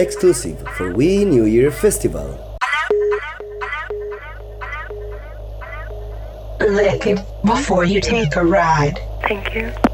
Exclusive for We New Year Festival. Lick it before you take a ride. Thank you.